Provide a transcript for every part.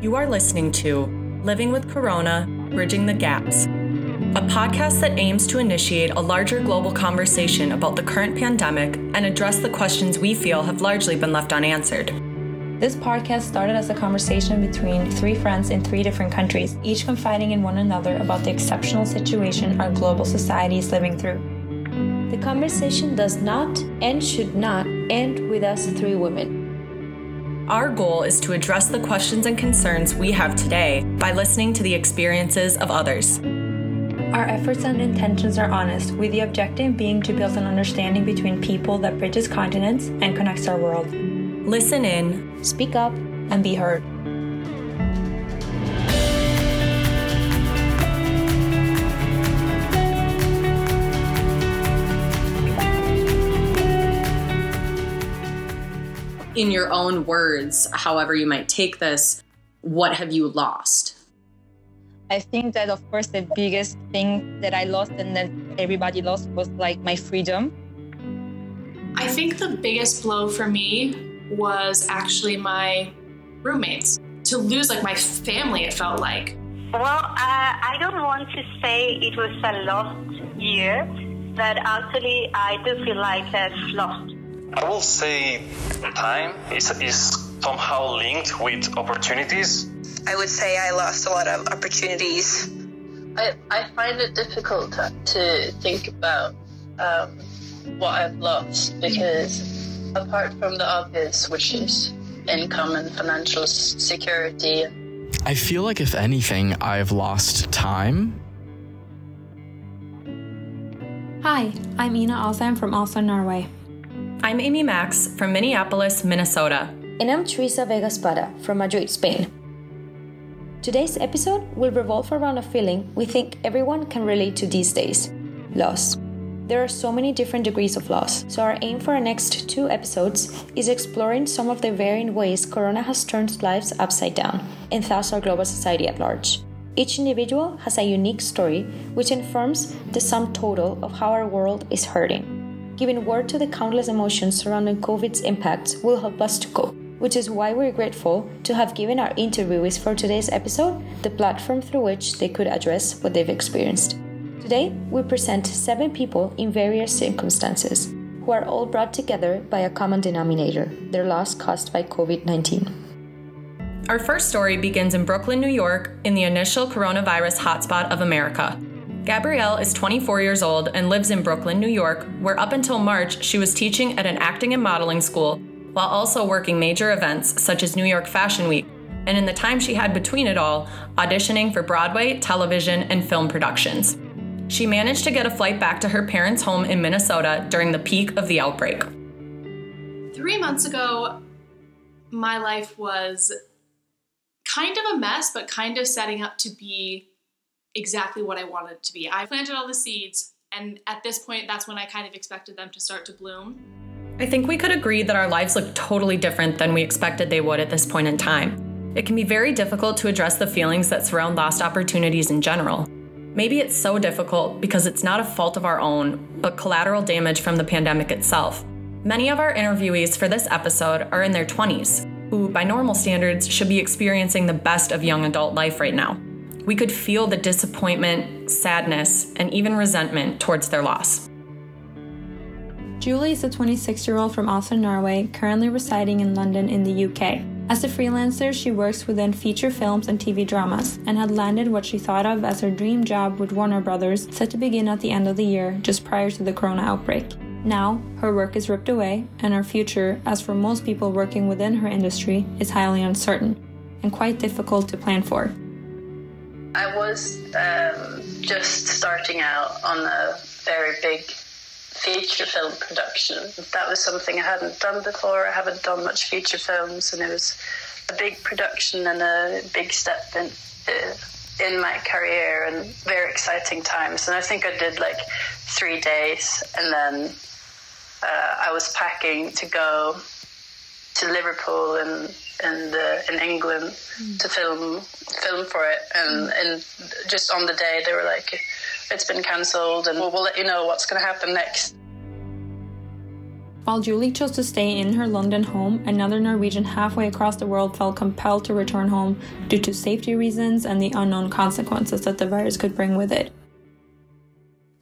You are listening to Living with Corona Bridging the Gaps, a podcast that aims to initiate a larger global conversation about the current pandemic and address the questions we feel have largely been left unanswered. This podcast started as a conversation between three friends in three different countries, each confiding in one another about the exceptional situation our global society is living through. The conversation does not and should not end with us three women. Our goal is to address the questions and concerns we have today by listening to the experiences of others. Our efforts and intentions are honest, with the objective being to build an understanding between people that bridges continents and connects our world. Listen in, speak up, and be heard. In your own words, however you might take this, what have you lost? I think that, of course, the biggest thing that I lost and that everybody lost was like my freedom. I think the biggest blow for me was actually my roommates. To lose like my family, it felt like. Well, uh, I don't want to say it was a lost year, but actually, I do feel like I've lost I will say time is, is somehow linked with opportunities. I would say I lost a lot of opportunities. I, I find it difficult to, to think about um, what I've lost because apart from the obvious, which is income and financial security. I feel like, if anything, I've lost time. Hi, I'm Ina Alsheim from Oslo, Norway. I'm Amy Max from Minneapolis, Minnesota. And I'm Teresa Vega Spada from Madrid, Spain. Today's episode will revolve around a feeling we think everyone can relate to these days loss. There are so many different degrees of loss, so our aim for our next two episodes is exploring some of the varying ways Corona has turned lives upside down, and thus our global society at large. Each individual has a unique story which informs the sum total of how our world is hurting. Giving word to the countless emotions surrounding COVID's impacts will help us to cope, which is why we're grateful to have given our interviewees for today's episode the platform through which they could address what they've experienced. Today, we present seven people in various circumstances who are all brought together by a common denominator their loss caused by COVID 19. Our first story begins in Brooklyn, New York, in the initial coronavirus hotspot of America. Gabrielle is 24 years old and lives in Brooklyn, New York, where up until March she was teaching at an acting and modeling school while also working major events such as New York Fashion Week, and in the time she had between it all, auditioning for Broadway, television, and film productions. She managed to get a flight back to her parents' home in Minnesota during the peak of the outbreak. Three months ago, my life was kind of a mess, but kind of setting up to be exactly what I wanted to be. I planted all the seeds, and at this point, that's when I kind of expected them to start to bloom. I think we could agree that our lives look totally different than we expected they would at this point in time. It can be very difficult to address the feelings that surround lost opportunities in general. Maybe it's so difficult because it's not a fault of our own, but collateral damage from the pandemic itself. Many of our interviewees for this episode are in their 20s, who, by normal standards, should be experiencing the best of young adult life right now we could feel the disappointment, sadness, and even resentment towards their loss. Julie is a 26 year old from Oslo, Norway, currently residing in London in the UK. As a freelancer, she works within feature films and TV dramas and had landed what she thought of as her dream job with Warner Brothers, set to begin at the end of the year, just prior to the corona outbreak. Now, her work is ripped away, and her future, as for most people working within her industry, is highly uncertain and quite difficult to plan for. I was um, just starting out on a very big feature film production. That was something I hadn't done before. I haven't done much feature films, and it was a big production and a big step in uh, in my career and very exciting times. And I think I did like three days, and then uh, I was packing to go to Liverpool and in the in England mm. to film film for it, and mm. and just on the day they were like, "It's been cancelled, and we'll, we'll let you know what's going to happen next." While Julie chose to stay in her London home, another Norwegian halfway across the world felt compelled to return home due to safety reasons and the unknown consequences that the virus could bring with it.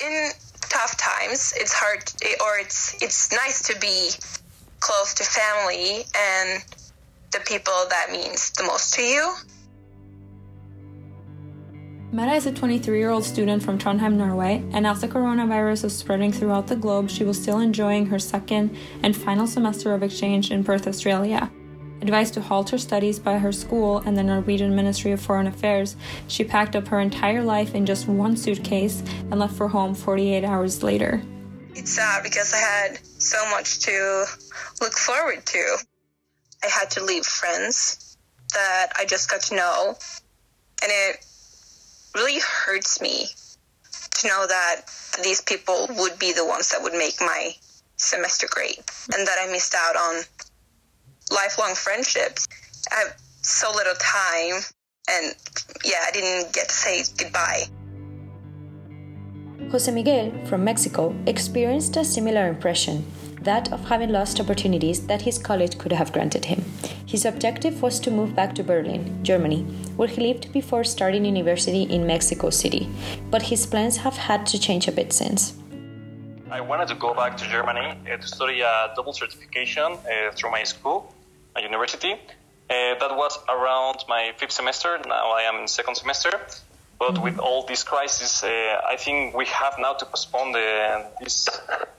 In tough times, it's hard, or it's it's nice to be close to family and the people that means the most to you. Mette is a 23 year old student from Trondheim, Norway, and as the coronavirus is spreading throughout the globe, she was still enjoying her second and final semester of exchange in Perth, Australia. Advised to halt her studies by her school and the Norwegian Ministry of Foreign Affairs, she packed up her entire life in just one suitcase and left for home 48 hours later. It's sad because I had so much to look forward to. I had to leave friends that I just got to know, and it really hurts me to know that these people would be the ones that would make my semester great and that I missed out on lifelong friendships. I have so little time and yeah, I didn't get to say goodbye. Jose Miguel from Mexico experienced a similar impression that of having lost opportunities that his college could have granted him. His objective was to move back to Berlin, Germany, where he lived before starting university in Mexico City, but his plans have had to change a bit since. I wanted to go back to Germany uh, to study a double certification uh, through my school, a university. Uh, that was around my fifth semester. Now I am in second semester. But with all these crises, uh, I think we have now to postpone the, these,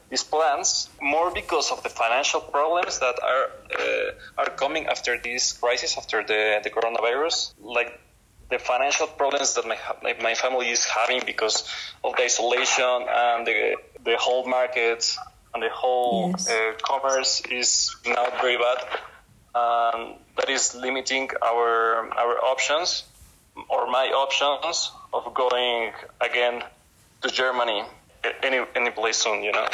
these plans more because of the financial problems that are uh, are coming after this crisis, after the, the coronavirus. Like the financial problems that my, my family is having because of the isolation and the, the whole market and the whole yes. uh, commerce is now very bad. Um, that is limiting our our options or my options of going again to Germany any any place soon, you know.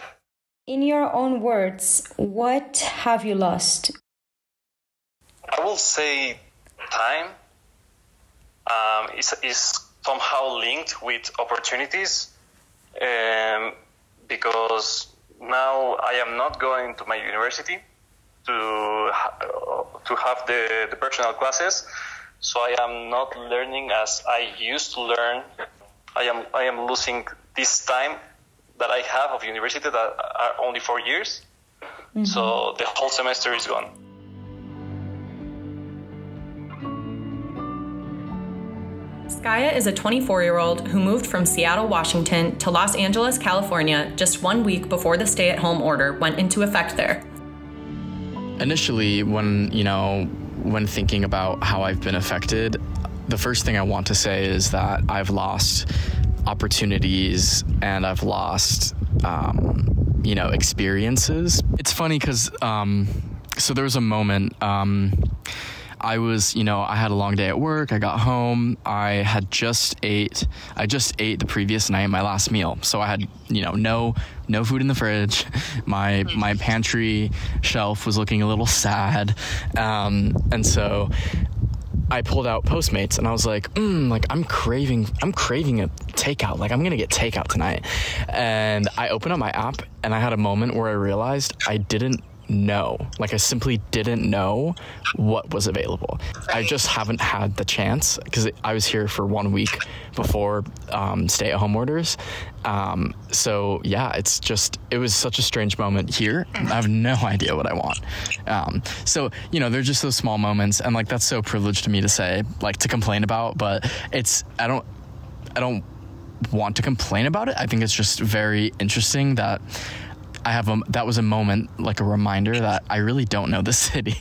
In your own words, what have you lost? I will say time um, is is somehow linked with opportunities, um, because now I am not going to my university to ha- to have the, the personal classes so I am not learning as I used to learn. I am I am losing this time that I have of university that are only four years. Mm-hmm. So the whole semester is gone. Skaya is a 24 year old who moved from Seattle, Washington to Los Angeles, California just one week before the stay at home order went into effect there. Initially, when, you know, when thinking about how I've been affected, the first thing I want to say is that I've lost opportunities and I've lost, um, you know, experiences. It's funny because, um, so there was a moment. Um, I was, you know, I had a long day at work. I got home. I had just ate. I just ate the previous night my last meal. So I had, you know, no no food in the fridge. My my pantry shelf was looking a little sad, um, and so I pulled out Postmates and I was like, mm, like I'm craving, I'm craving a takeout. Like I'm gonna get takeout tonight. And I opened up my app and I had a moment where I realized I didn't know. Like I simply didn't know what was available. I just haven't had the chance because I was here for one week before um, stay-at-home orders. Um, so yeah, it's just it was such a strange moment here. I have no idea what I want. Um, so you know, they're just those small moments, and like that's so privileged to me to say, like to complain about. But it's I don't I don't want to complain about it. I think it's just very interesting that I have a that was a moment like a reminder that I really don't know the city.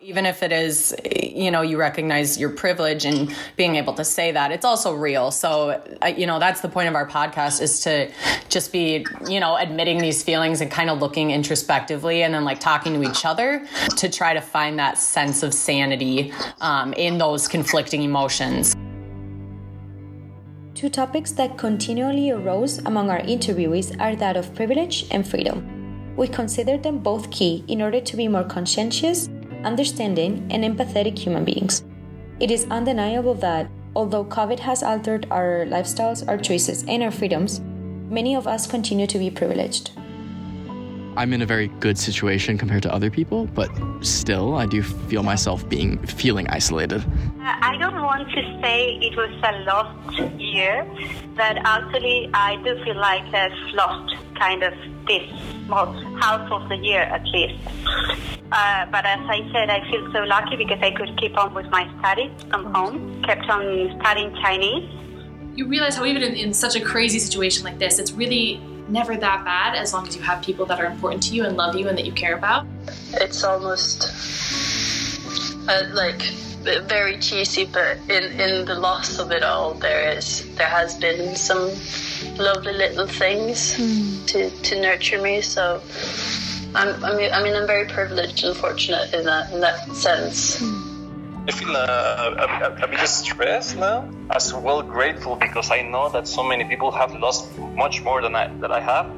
Even if it is, you know, you recognize your privilege and being able to say that, it's also real. So, you know, that's the point of our podcast is to just be, you know, admitting these feelings and kind of looking introspectively and then like talking to each other to try to find that sense of sanity um, in those conflicting emotions. Two topics that continually arose among our interviewees are that of privilege and freedom. We consider them both key in order to be more conscientious, understanding, and empathetic human beings. It is undeniable that, although COVID has altered our lifestyles, our choices, and our freedoms, many of us continue to be privileged. I'm in a very good situation compared to other people, but still, I do feel myself being feeling isolated. Uh, I don't want to say it was a lost year, but actually, I do feel like I've lost kind of this most half of the year at least. Uh, but as I said, I feel so lucky because I could keep on with my studies from home, kept on studying Chinese. You realize how even in, in such a crazy situation like this, it's really never that bad as long as you have people that are important to you and love you and that you care about. It's almost uh, like very cheesy, but in, in the loss of it all, there is there has been some lovely little things mm. to, to nurture me. So I'm, I mean, I mean, I'm very privileged and fortunate in that in that sense. I feel uh, a, a, bit stressed now, as well grateful because I know that so many people have lost much more than I, that I have.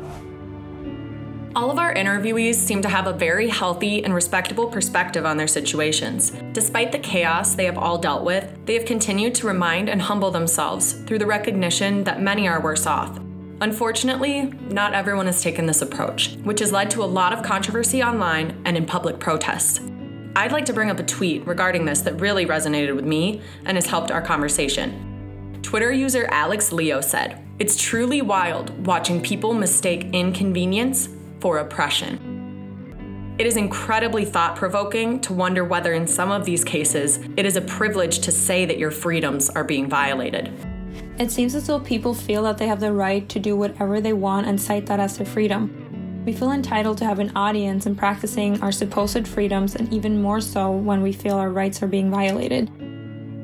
All of our interviewees seem to have a very healthy and respectable perspective on their situations. Despite the chaos they have all dealt with, they have continued to remind and humble themselves through the recognition that many are worse off. Unfortunately, not everyone has taken this approach, which has led to a lot of controversy online and in public protests. I'd like to bring up a tweet regarding this that really resonated with me and has helped our conversation. Twitter user Alex Leo said, It's truly wild watching people mistake inconvenience for oppression. It is incredibly thought provoking to wonder whether, in some of these cases, it is a privilege to say that your freedoms are being violated. It seems as though people feel that they have the right to do whatever they want and cite that as their freedom. We feel entitled to have an audience and practicing our supposed freedoms, and even more so when we feel our rights are being violated.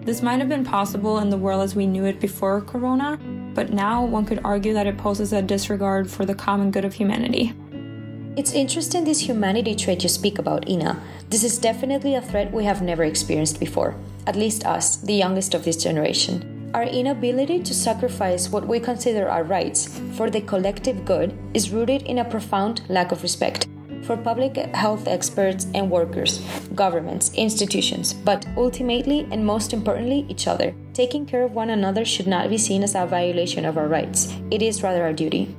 This might have been possible in the world as we knew it before Corona, but now one could argue that it poses a disregard for the common good of humanity. It's interesting this humanity trait you speak about, Ina. This is definitely a threat we have never experienced before, at least us, the youngest of this generation. Our inability to sacrifice what we consider our rights for the collective good is rooted in a profound lack of respect for public health experts and workers, governments, institutions, but ultimately and most importantly, each other. Taking care of one another should not be seen as a violation of our rights, it is rather our duty.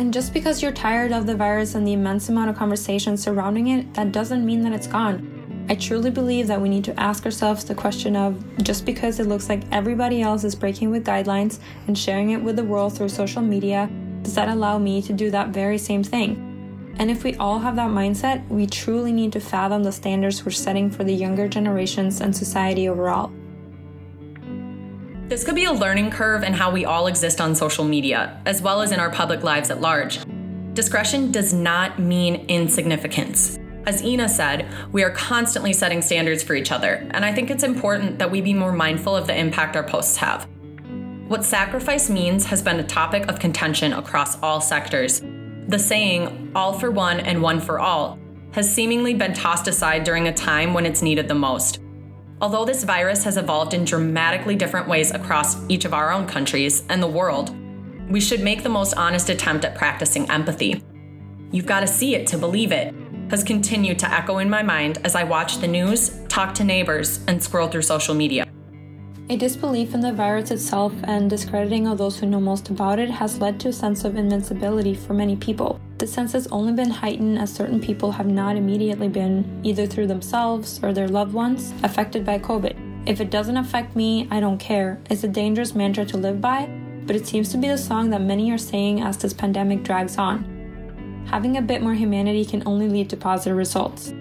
And just because you're tired of the virus and the immense amount of conversation surrounding it, that doesn't mean that it's gone. I truly believe that we need to ask ourselves the question of just because it looks like everybody else is breaking with guidelines and sharing it with the world through social media, does that allow me to do that very same thing? And if we all have that mindset, we truly need to fathom the standards we're setting for the younger generations and society overall. This could be a learning curve in how we all exist on social media, as well as in our public lives at large. Discretion does not mean insignificance. As Ina said, we are constantly setting standards for each other, and I think it's important that we be more mindful of the impact our posts have. What sacrifice means has been a topic of contention across all sectors. The saying, all for one and one for all, has seemingly been tossed aside during a time when it's needed the most. Although this virus has evolved in dramatically different ways across each of our own countries and the world, we should make the most honest attempt at practicing empathy. You've got to see it to believe it has continued to echo in my mind as I watch the news, talk to neighbors, and scroll through social media. A disbelief in the virus itself and discrediting of those who know most about it has led to a sense of invincibility for many people. The sense has only been heightened as certain people have not immediately been, either through themselves or their loved ones, affected by COVID. If it doesn't affect me, I don't care. It's a dangerous mantra to live by, but it seems to be the song that many are saying as this pandemic drags on. Having a bit more humanity can only lead to positive results.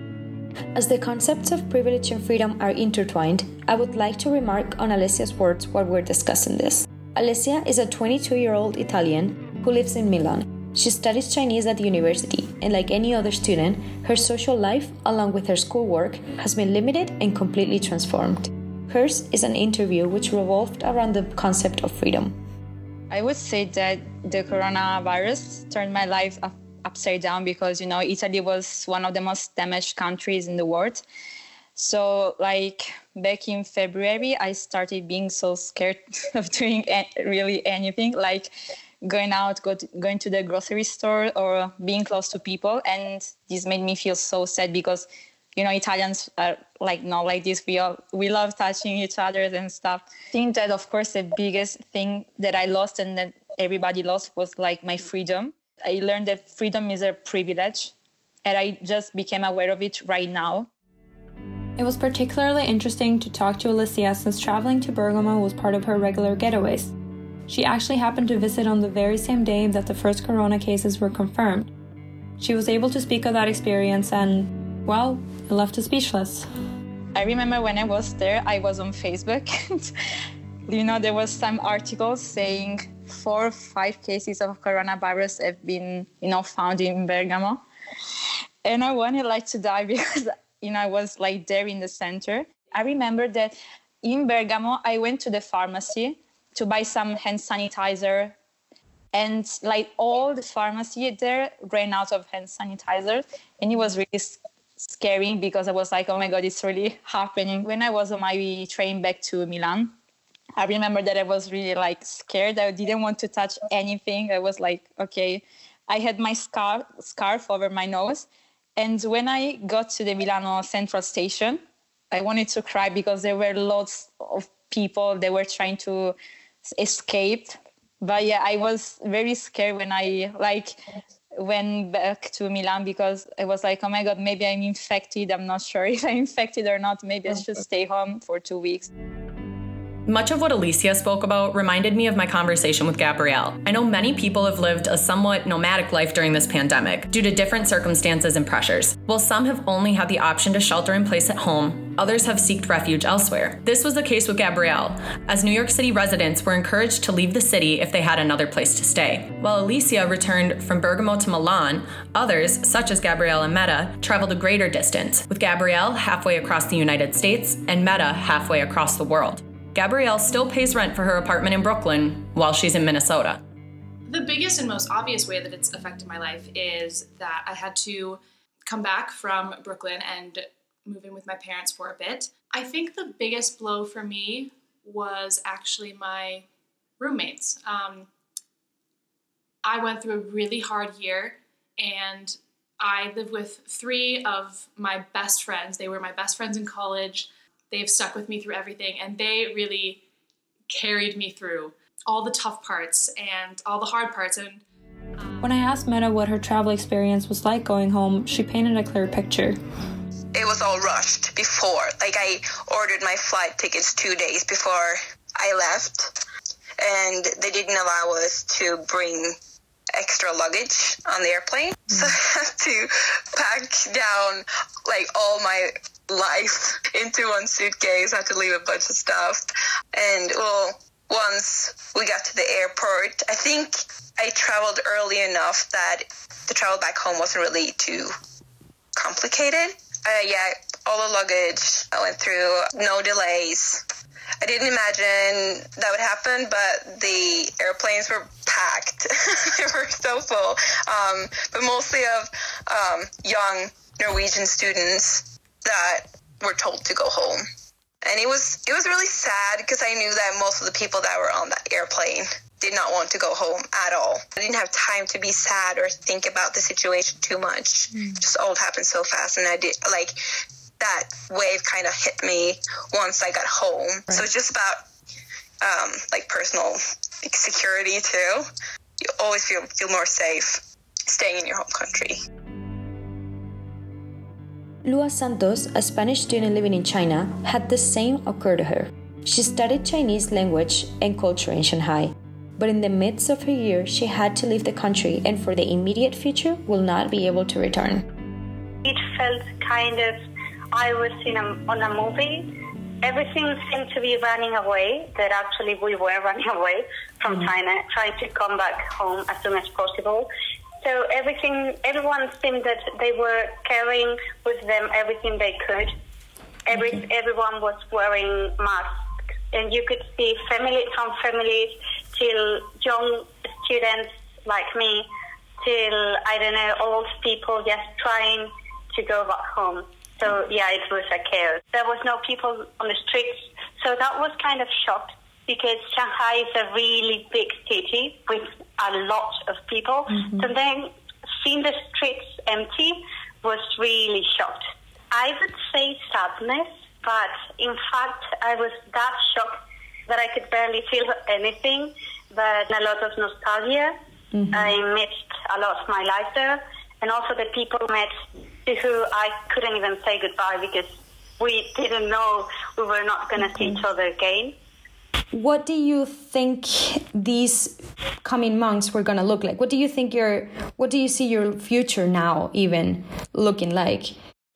As the concepts of privilege and freedom are intertwined, I would like to remark on Alessia's words while we're discussing this. Alessia is a 22 year old Italian who lives in Milan. She studies Chinese at the university, and like any other student, her social life, along with her schoolwork, has been limited and completely transformed. Hers is an interview which revolved around the concept of freedom. I would say that the coronavirus turned my life upside down because you know Italy was one of the most damaged countries in the world. So like back in February, I started being so scared of doing really anything, like going out, go to, going to the grocery store, or being close to people, and this made me feel so sad because you know Italians are like not like this. We all we love touching each other and stuff. I think that of course the biggest thing that I lost and that everybody lost was like my freedom I learned that freedom is a privilege, and I just became aware of it right now. It was particularly interesting to talk to Alicia since traveling to Bergamo was part of her regular getaways. She actually happened to visit on the very same day that the first corona cases were confirmed. She was able to speak of that experience and, well, it left her speechless. I remember when I was there, I was on Facebook. you know, there was some articles saying four or five cases of coronavirus have been, you know, found in Bergamo. And I wanted like to die because, you know, I was like there in the center. I remember that in Bergamo, I went to the pharmacy to buy some hand sanitizer and like all the pharmacy there ran out of hand sanitizer and it was really scary because i was like oh my god it's really happening when i was on my train back to milan i remember that i was really like scared. I didn't want to touch anything. I was like okay. I had my scarf scarf over my nose and when i got to the milano central station i wanted to cry because there were lots of people that were trying to escape. But yeah i was very scared when i like went back to milan because i was like oh my god maybe i'm infected. I'm not sure if i'm infected or not. Maybe i should stay home for two weeks much of what Alicia spoke about reminded me of my conversation with Gabrielle. I know many people have lived a somewhat nomadic life during this pandemic due to different circumstances and pressures. While some have only had the option to shelter in place at home, others have sought refuge elsewhere. This was the case with Gabrielle, as New York City residents were encouraged to leave the city if they had another place to stay. While Alicia returned from Bergamo to Milan, others, such as Gabrielle and Mette, traveled a greater distance, with Gabrielle halfway across the United States and Mette halfway across the world. Gabrielle still pays rent for her apartment in Brooklyn while she's in Minnesota. The biggest and most obvious way that it's affected my life is that I had to come back from Brooklyn and move in with my parents for a bit. I think the biggest blow for me was actually my roommates. Um, I went through a really hard year and I live with three of my best friends. They were my best friends in college they've stuck with me through everything and they really carried me through all the tough parts and all the hard parts and um, when I asked Mette what her travel experience was like going home, she painted a clear picture. It was all rushed before. Like I ordered my flight tickets 2 days before I left and they didn't allow us to bring extra luggage on the airplane. Mm. So I had to pack down like all my life into one suitcase. I had to leave a bunch of stuff. And well, once we got to the airport, I think I traveled early enough that the travel back home wasn't really too complicated. Uh, yeah, all the luggage I went through, no delays. I didn't imagine that would happen, but the airplanes were packed. they were so full, um, but mostly of um, young Norwegian students that were told to go home. And it was it was really sad because I knew that most of the people that were on that airplane did not want to go home at all. I didn't have time to be sad or think about the situation too much. Mm. Just all happened so fast, and I did like that wave kind of hit me once I got home. Right. So it's just about um, like personal security too. You always feel feel more safe staying in your home country. Lua Santos, a Spanish student living in China, had the same occur to her. She studied Chinese language and culture in Shanghai, but in the midst of her year, she had to leave the country and for the immediate future will not be able to return. It felt kind of I was in a, on a movie. Everything seemed to be running away, that actually we were running away from mm-hmm. China, trying to come back home as soon as possible. So everything, everyone seemed that they were carrying with them everything they could. Every, mm-hmm. Everyone was wearing masks, and you could see family from families till young students like me, till I don't know old people just trying to go back home. So yeah, it was a chaos. There was no people on the streets, so that was kind of shocked because Shanghai is a really big city with a lot of people. Mm-hmm. So then seeing the streets empty was really shocked. I would say sadness, but in fact I was that shocked that I could barely feel anything, but a lot of nostalgia Mm-hmm. I missed a lot of my life there, and also the people met to who I couldn't even say goodbye because we didn't know we were not going to see each other again. What do you think these coming months were going to look like? What do you think your what do you see your future now even looking like?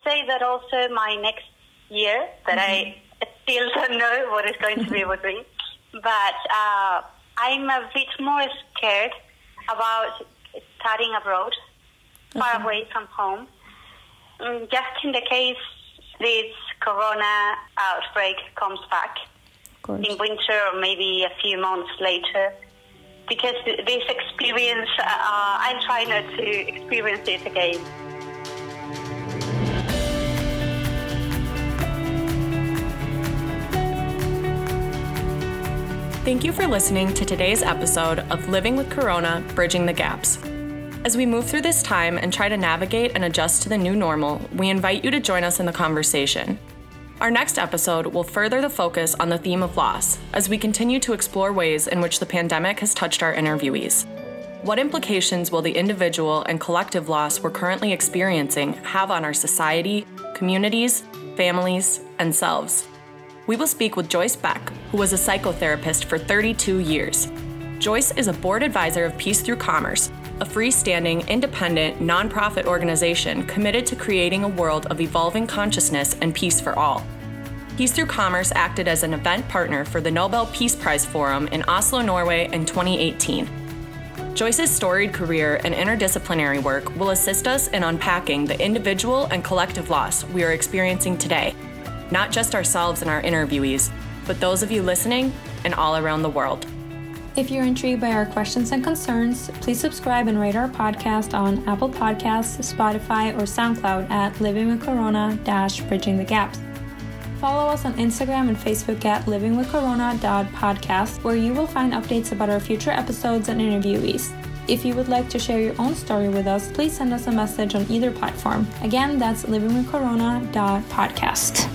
Say that also my next year that mm-hmm. I still don't know what is going to be with me, but uh, I'm a bit more scared about studying abroad, far okay. away from home. Mm, just in the case this corona outbreak comes back in winter or maybe a few months later. Because this experience, uh, I'm trying not to experience it again. Thank you for listening to today's episode of Living with Corona Bridging the Gaps. As we move through this time and try to navigate and adjust to the new normal, we invite you to join us in the conversation. Our next episode will further the focus on the theme of loss as we continue to explore ways in which the pandemic has touched our interviewees. What implications will the individual and collective loss we're currently experiencing have on our society, communities, families, and selves? we will speak with Joyce Beck, who was a psychotherapist for 32 years. Joyce is a board advisor of Peace Through Commerce, a freestanding, independent, nonprofit organization committed to creating a world of evolving consciousness and peace for all. Peace Through Commerce acted as an event partner for the Nobel Peace Prize Forum in Oslo, Norway in 2018. Joyce's storied career and interdisciplinary work will assist us in unpacking the individual and collective loss we are experiencing today not just ourselves and our interviewees, but those of you listening and all around the world. If you're intrigued by our questions and concerns, please subscribe and rate our podcast on Apple Podcasts, Spotify, or SoundCloud at Living with Corona Bridging the Gaps. Follow us on Instagram and Facebook at Living with Corona podcast, where you will find updates about our future episodes and interviewees. If you would like to share your own story with us, please send us a message on either platform. Again, that's Living with Corona podcast.